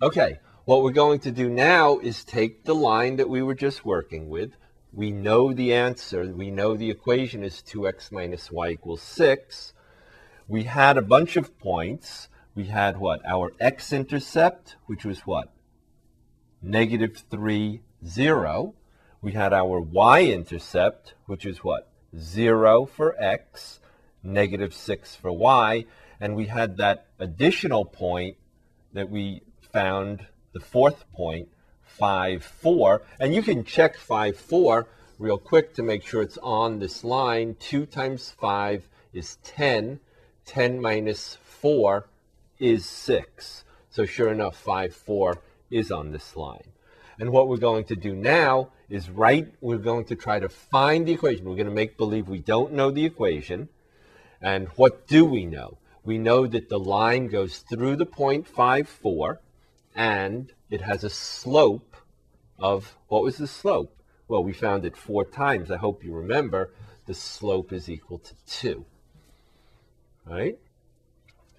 Okay, what we're going to do now is take the line that we were just working with. We know the answer. We know the equation is 2x minus y equals 6. We had a bunch of points. We had what? Our x-intercept, which was what? Negative 3, 0. We had our y-intercept, which is what? 0 for x, negative 6 for y. And we had that additional point that we found, the fourth point, 5, 4. And you can check 5, 4 real quick to make sure it's on this line. 2 times 5 is 10. 10 minus 4 is 6. So sure enough, 5, 4 is on this line. And what we're going to do now is write, we're going to try to find the equation. We're going to make believe we don't know the equation. And what do we know? We know that the line goes through the point 5, 4, and it has a slope of, what was the slope? Well, we found it four times. I hope you remember the slope is equal to 2. Right?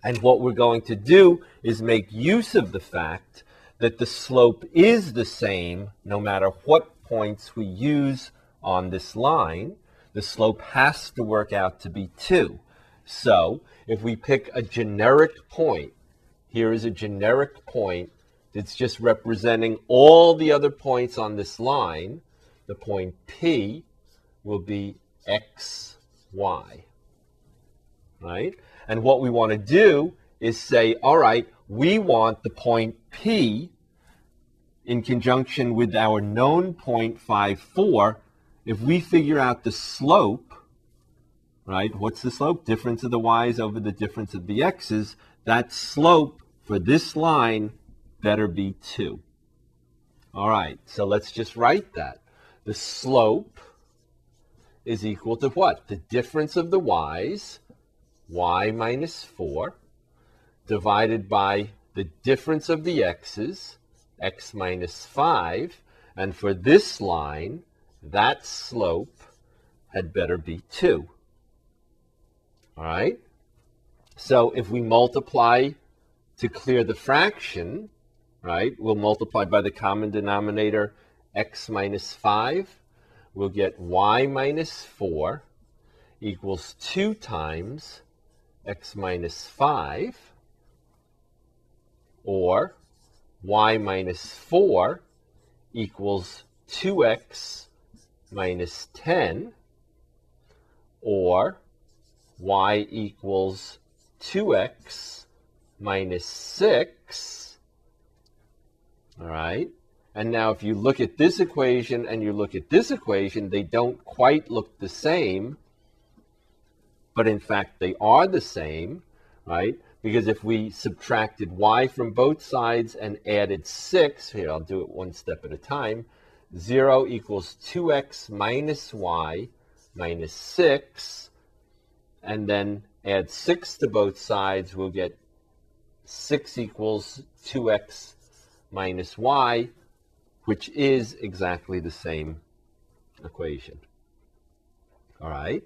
And what we're going to do is make use of the fact that the slope is the same no matter what points we use on this line. The slope has to work out to be 2. So if we pick a generic point, here is a generic point that's just representing all the other points on this line. The point P will be x, y. Right? And what we want to do is say, all right, we want the point P in conjunction with our known point 5, 4. If we figure out the slope, right, what's the slope? Difference of the y's over the difference of the x's. That slope for this line better be 2. All right, so let's just write that. The slope is equal to what? The difference of the y's y minus 4 divided by the difference of the x's, x minus 5. And for this line, that slope had better be 2. All right? So if we multiply to clear the fraction, right, we'll multiply by the common denominator x minus 5. We'll get y minus 4 equals 2 times x minus 5, or y minus 4 equals 2x minus 10, or y equals 2x minus 6. All right? And now if you look at this equation and you look at this equation, they don't quite look the same but in fact they are the same, right? Because if we subtracted y from both sides and added 6, here I'll do it one step at a time, 0 equals 2x minus y minus 6, and then add 6 to both sides, we'll get 6 equals 2x minus y, which is exactly the same equation. All right?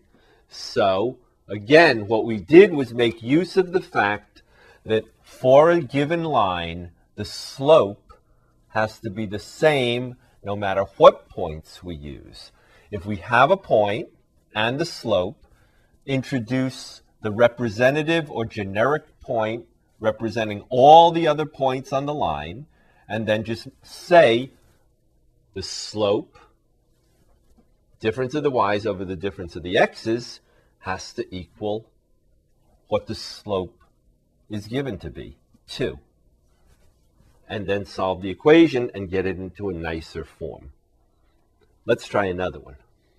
So Again, what we did was make use of the fact that for a given line, the slope has to be the same no matter what points we use. If we have a point and the slope, introduce the representative or generic point representing all the other points on the line, and then just say the slope, difference of the y's over the difference of the x's, has to equal what the slope is given to be, 2. And then solve the equation and get it into a nicer form. Let's try another one.